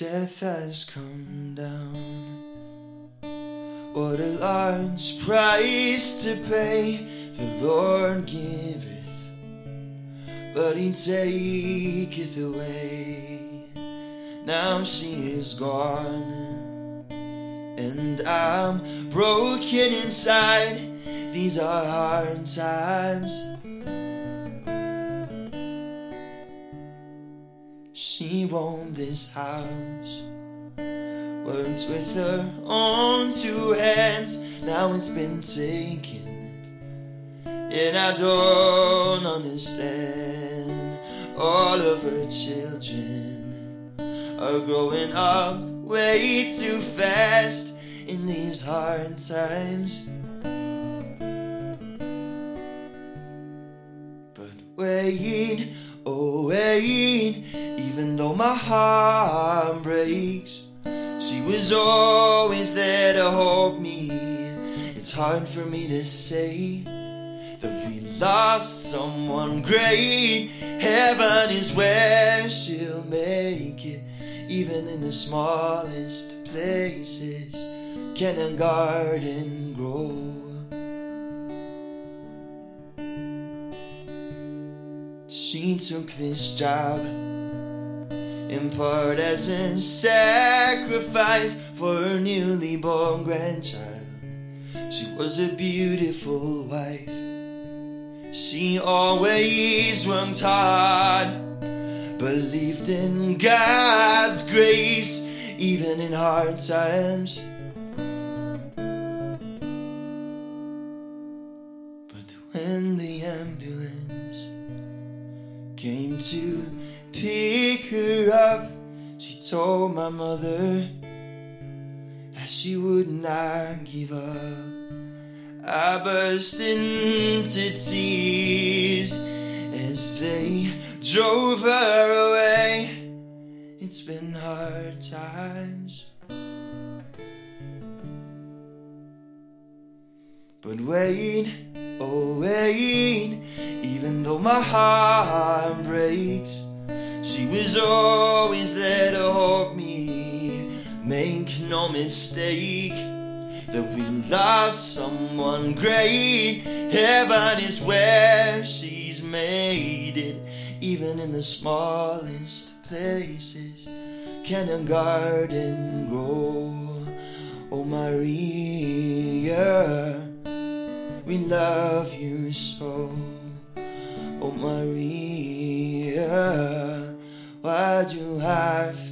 Death has come down. What a large price to pay the Lord giveth, but He taketh away. Now she is gone, and I'm broken inside. These are hard times. She roamed this house, worked with her own two hands. Now it's been taken, and I don't understand. All of her children are growing up way too fast in these hard times. But wait, wait, even though my heart breaks, she was always there to hold me. It's hard for me to say that we lost someone great. Heaven is where she'll make it, even in the smallest places. Can a garden grow? She took this job in part as a sacrifice for her newly born grandchild. She was a beautiful wife. She always worked hard, believed in God's grace, even in hard times. But when the ambulance came to pick her up, she told my mother that she would not give up. I burst into tears as they drove her away. It's been hard times. But wait, oh wait, even though my heart breaks, she was always there to hold me. Make no mistake that we lost someone great. Heaven is where she's made it, even in the smallest places. Can a garden grow? Oh, Maria, we love you so. Maria, why'd you have